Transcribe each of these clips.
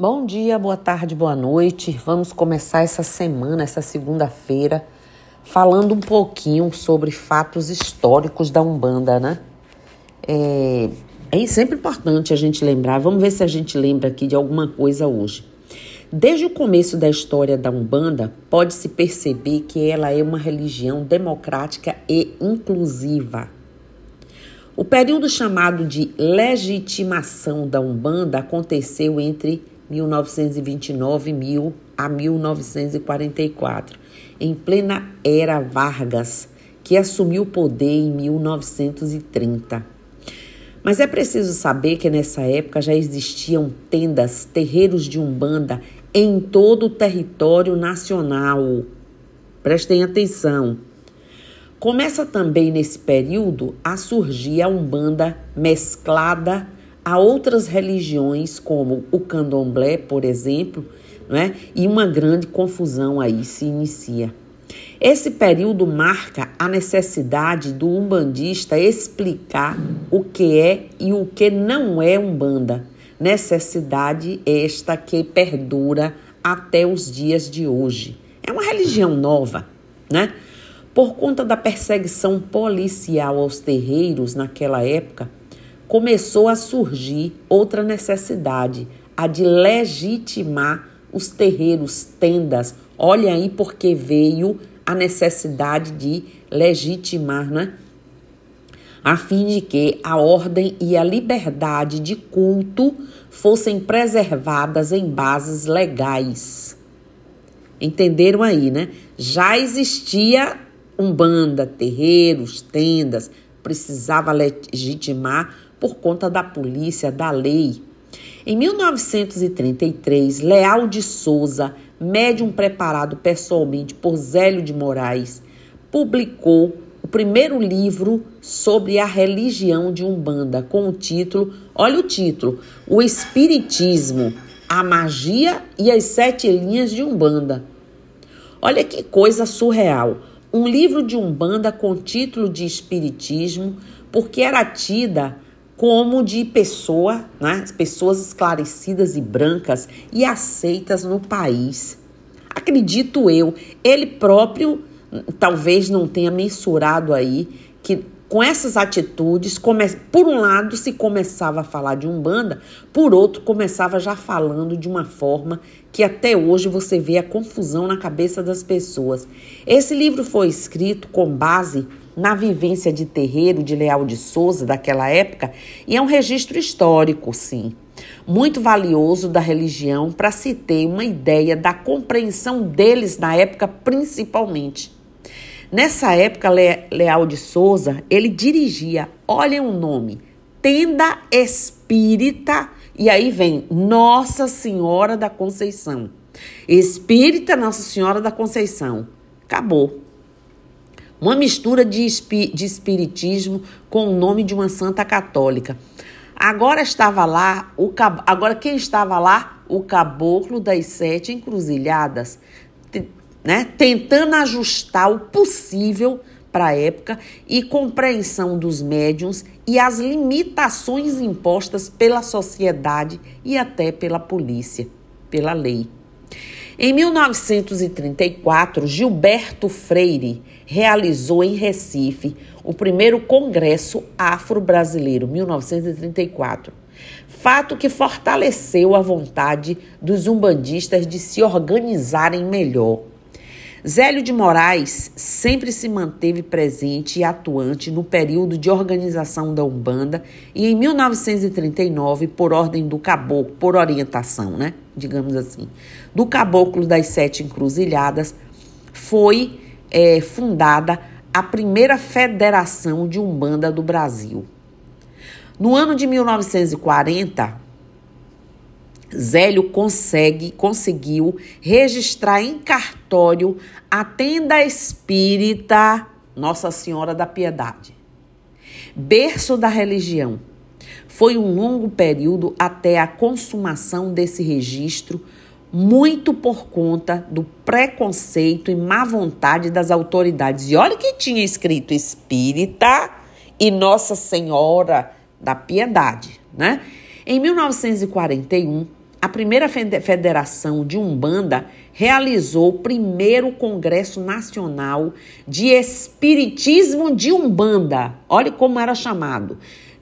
Bom dia, boa tarde, boa noite. Vamos começar essa semana, essa segunda-feira, falando um pouquinho sobre fatos históricos da Umbanda, né? É, é sempre importante a gente lembrar. Vamos ver se a gente lembra aqui de alguma coisa hoje. Desde o começo da história da Umbanda, pode-se perceber que ela é uma religião democrática e inclusiva. O período chamado de legitimação da Umbanda aconteceu entre 1929 mil a 1944, em plena era Vargas, que assumiu o poder em 1930. Mas é preciso saber que nessa época já existiam tendas, terreiros de umbanda em todo o território nacional. Prestem atenção. Começa também nesse período a surgir a umbanda mesclada a outras religiões, como o candomblé, por exemplo, né? e uma grande confusão aí se inicia. Esse período marca a necessidade do umbandista explicar o que é e o que não é umbanda. Necessidade esta que perdura até os dias de hoje. É uma religião nova, né? Por conta da perseguição policial aos terreiros naquela época, começou a surgir outra necessidade, a de legitimar os terreiros, tendas. Olha aí porque veio a necessidade de legitimar, né? A fim de que a ordem e a liberdade de culto fossem preservadas em bases legais. Entenderam aí, né? Já existia umbanda, terreiros, tendas, precisava legitimar por conta da polícia, da lei. Em 1933, Leal de Souza, médium preparado pessoalmente por Zélio de Moraes, publicou o primeiro livro sobre a religião de Umbanda, com o título, olha o título, O Espiritismo, a Magia e as Sete Linhas de Umbanda. Olha que coisa surreal. Um livro de Umbanda com título de Espiritismo, porque era tida como de pessoa, né? pessoas esclarecidas e brancas e aceitas no país. Acredito eu, ele próprio talvez não tenha mensurado aí que com essas atitudes, come... por um lado se começava a falar de Umbanda, por outro começava já falando de uma forma que até hoje você vê a confusão na cabeça das pessoas. Esse livro foi escrito com base na vivência de terreiro de Leal de Souza daquela época e é um registro histórico, sim, muito valioso da religião para se ter uma ideia da compreensão deles na época, principalmente. Nessa época, Leal de Souza, ele dirigia, olhem o nome, Tenda Espírita, e aí vem Nossa Senhora da Conceição. Espírita Nossa Senhora da Conceição. Acabou. Uma mistura de, de espiritismo com o nome de uma santa católica. Agora estava lá, o agora quem estava lá? O caboclo das sete encruzilhadas, né? Tentando ajustar o possível para a época e compreensão dos médiums e as limitações impostas pela sociedade e até pela polícia, pela lei. Em 1934, Gilberto Freire realizou em Recife o primeiro Congresso Afro-Brasileiro, 1934. Fato que fortaleceu a vontade dos umbandistas de se organizarem melhor. Zélio de Moraes sempre se manteve presente e atuante no período de organização da Umbanda e em 1939, por ordem do caboclo, por orientação, né? digamos assim, do Caboclo das Sete Encruzilhadas, foi é, fundada a primeira federação de Umbanda do Brasil. No ano de 1940, Zélio consegue, conseguiu registrar em cartório a tenda espírita Nossa Senhora da Piedade, berço da religião, foi um longo período até a consumação desse registro, muito por conta do preconceito e má vontade das autoridades. E olha que tinha escrito espírita e Nossa Senhora da Piedade, né? Em 1941, a primeira federação de Umbanda realizou o primeiro Congresso Nacional de Espiritismo de Umbanda. Olhe como era chamado.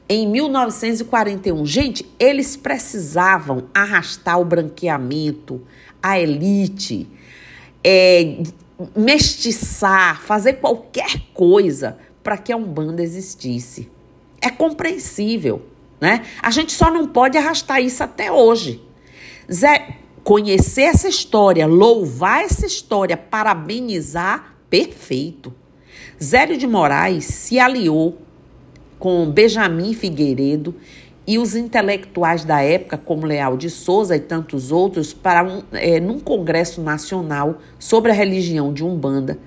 Em 1941. Gente, eles precisavam arrastar o branqueamento, a elite, é, mestiçar, fazer qualquer coisa para que a Umbanda existisse. É compreensível, né? A gente só não pode arrastar isso até hoje. Zé, conhecer essa história, louvar essa história, parabenizar, perfeito. Zélio de Moraes se aliou com Benjamin Figueiredo e os intelectuais da época, como Leal de Souza e tantos outros, para um, é, num congresso nacional sobre a religião de Umbanda,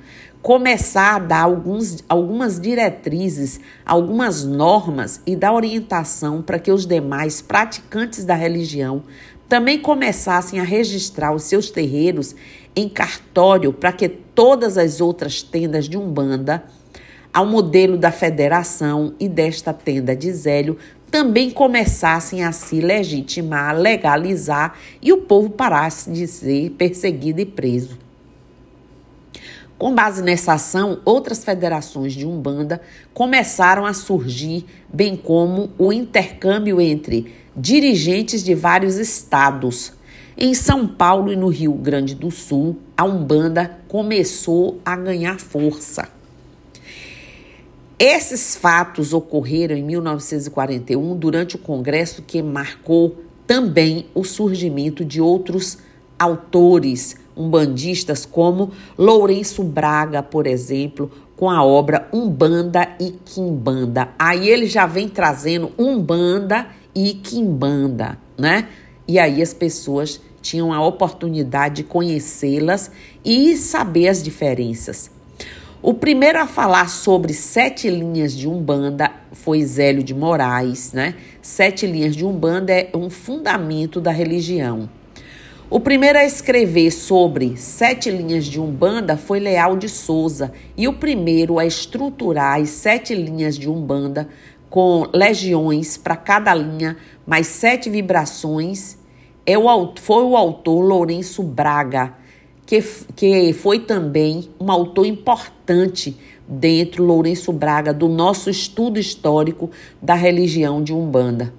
começar a dar alguns, algumas diretrizes, algumas normas e dar orientação para que os demais praticantes da religião também começassem a registrar os seus terreiros em cartório para que todas as outras tendas de Umbanda, ao modelo da federação e desta tenda de Zélio, também começassem a se legitimar, legalizar e o povo parasse de ser perseguido e preso. Com base nessa ação, outras federações de Umbanda começaram a surgir, bem como o intercâmbio entre dirigentes de vários estados. Em São Paulo e no Rio Grande do Sul, a Umbanda começou a ganhar força. Esses fatos ocorreram em 1941 durante o congresso que marcou também o surgimento de outros autores umbandistas como Lourenço Braga, por exemplo, com a obra Umbanda e Quimbanda. Aí ele já vem trazendo Umbanda e Quimbanda, né? E aí as pessoas tinham a oportunidade de conhecê-las e saber as diferenças. O primeiro a falar sobre sete linhas de Umbanda foi Zélio de Moraes, né? Sete linhas de Umbanda é um fundamento da religião. O primeiro a escrever sobre sete linhas de Umbanda foi Leal de Souza, e o primeiro a estruturar as sete linhas de Umbanda com legiões para cada linha, mais sete vibrações, é o, foi o autor Lourenço Braga que, que foi também um autor importante dentro, Lourenço Braga, do nosso estudo histórico da religião de Umbanda.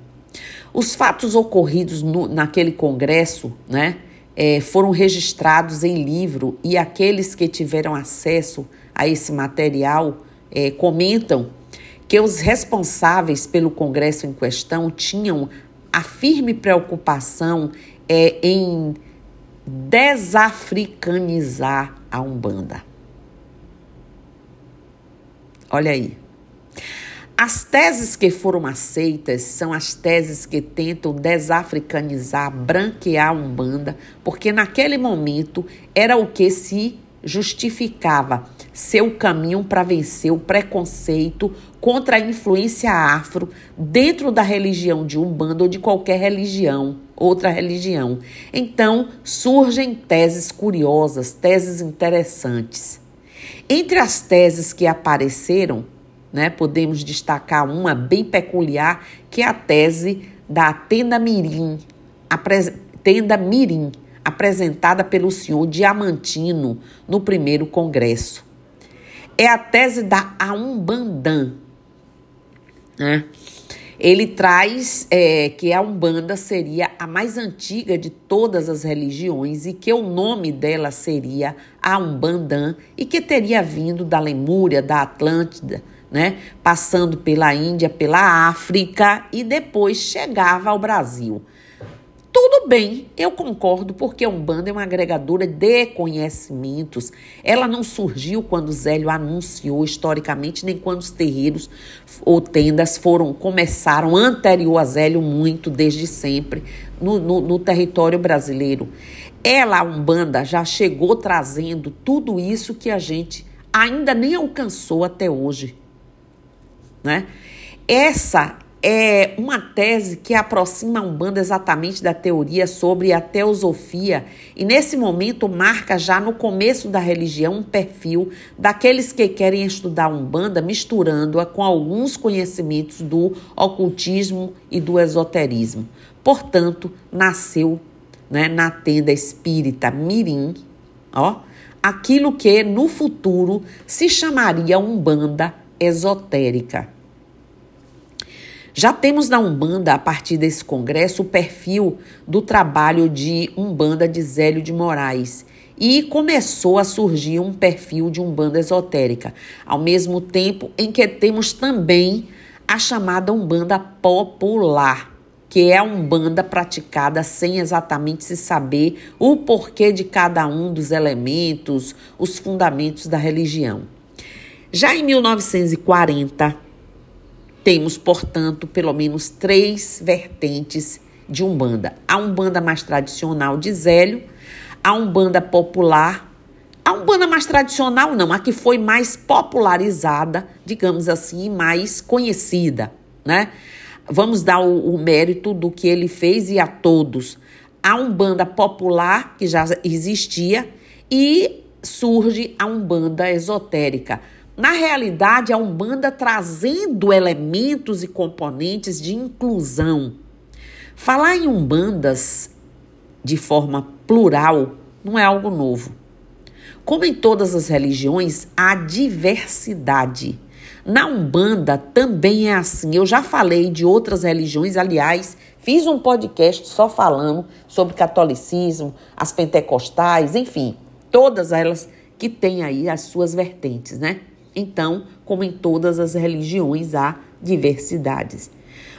Os fatos ocorridos no, naquele congresso, né, é, foram registrados em livro e aqueles que tiveram acesso a esse material é, comentam que os responsáveis pelo congresso em questão tinham a firme preocupação é, em desafricanizar a Umbanda. Olha aí. As teses que foram aceitas são as teses que tentam desafricanizar, branquear a Umbanda, porque naquele momento era o que se justificava seu caminho para vencer o preconceito contra a influência afro dentro da religião de Umbanda ou de qualquer religião outra religião. Então surgem teses curiosas, teses interessantes. Entre as teses que apareceram, né, podemos destacar uma bem peculiar, que é a tese da tenda mirim, tenda mirim, apresentada pelo senhor Diamantino no primeiro congresso. É a tese da Aumbandã, né? ele traz é, que a Umbanda seria a mais antiga de todas as religiões e que o nome dela seria a Umbandã e que teria vindo da Lemúria, da Atlântida, né, passando pela Índia, pela África e depois chegava ao Brasil. Tudo bem, eu concordo, porque a Umbanda é uma agregadora de conhecimentos. Ela não surgiu quando Zélio anunciou historicamente, nem quando os terreiros ou tendas foram começaram anterior a Zélio muito, desde sempre, no, no, no território brasileiro. Ela, a Umbanda, já chegou trazendo tudo isso que a gente ainda nem alcançou até hoje. Né? Essa é uma tese que aproxima a Umbanda exatamente da teoria sobre a teosofia e nesse momento marca já no começo da religião um perfil daqueles que querem estudar Umbanda misturando-a com alguns conhecimentos do ocultismo e do esoterismo. Portanto, nasceu né, na tenda espírita Mirim, ó, aquilo que no futuro se chamaria Umbanda esotérica. Já temos na Umbanda, a partir desse congresso, o perfil do trabalho de Umbanda de Zélio de Moraes. E começou a surgir um perfil de Umbanda esotérica, ao mesmo tempo em que temos também a chamada Umbanda popular, que é a Umbanda praticada sem exatamente se saber o porquê de cada um dos elementos, os fundamentos da religião. Já em 1940, temos, portanto, pelo menos três vertentes de Umbanda. A Umbanda mais tradicional de Zélio, a Umbanda popular, a Umbanda mais tradicional não, a que foi mais popularizada, digamos assim, mais conhecida, né? Vamos dar o, o mérito do que ele fez e a todos. A Umbanda popular, que já existia, e surge a Umbanda esotérica na realidade, a Umbanda trazendo elementos e componentes de inclusão. Falar em Umbandas de forma plural não é algo novo. Como em todas as religiões, há diversidade. Na Umbanda também é assim. Eu já falei de outras religiões, aliás, fiz um podcast só falando sobre catolicismo, as pentecostais, enfim, todas elas que têm aí as suas vertentes, né? Então, como em todas as religiões, há diversidades.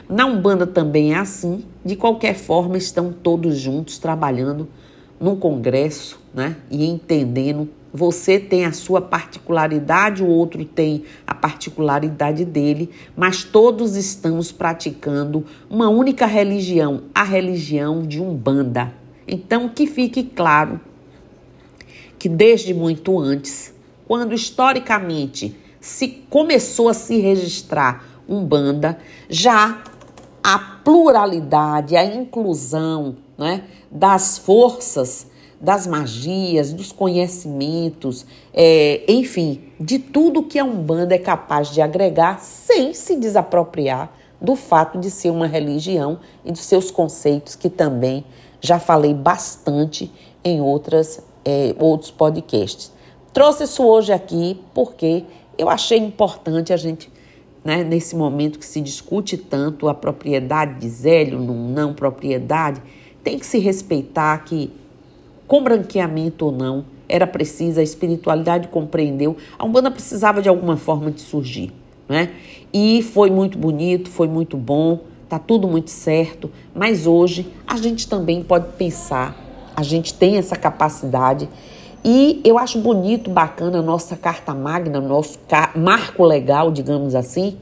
Na Umbanda também é assim, de qualquer forma, estão todos juntos trabalhando num congresso né, e entendendo. Você tem a sua particularidade, o outro tem a particularidade dele, mas todos estamos praticando uma única religião, a religião de Umbanda. Então, que fique claro que desde muito antes quando historicamente se começou a se registrar Umbanda, já a pluralidade, a inclusão né, das forças, das magias, dos conhecimentos, é, enfim, de tudo que a Umbanda é capaz de agregar sem se desapropriar do fato de ser uma religião e dos seus conceitos, que também já falei bastante em outras, é, outros podcasts. Trouxe isso hoje aqui porque eu achei importante a gente, né, nesse momento que se discute tanto a propriedade de Zélio, não, propriedade, tem que se respeitar que, com branqueamento ou não, era preciso, a espiritualidade compreendeu, a Umbanda precisava de alguma forma de surgir, né? E foi muito bonito, foi muito bom, tá tudo muito certo, mas hoje a gente também pode pensar, a gente tem essa capacidade e eu acho bonito, bacana a nossa carta magna, nosso marco legal, digamos assim,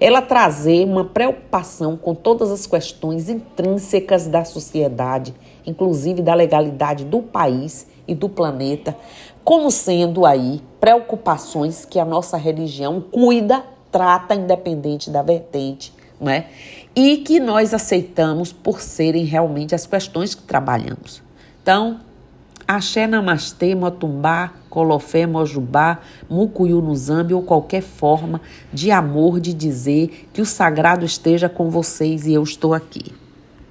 ela trazer uma preocupação com todas as questões intrínsecas da sociedade, inclusive da legalidade do país e do planeta, como sendo aí preocupações que a nossa religião cuida, trata independente da vertente, não é? E que nós aceitamos por serem realmente as questões que trabalhamos. Então, Axé Namastê, Motumbá, Colofé, Mojubá, Mucuyu no ou qualquer forma de amor de dizer que o sagrado esteja com vocês e eu estou aqui.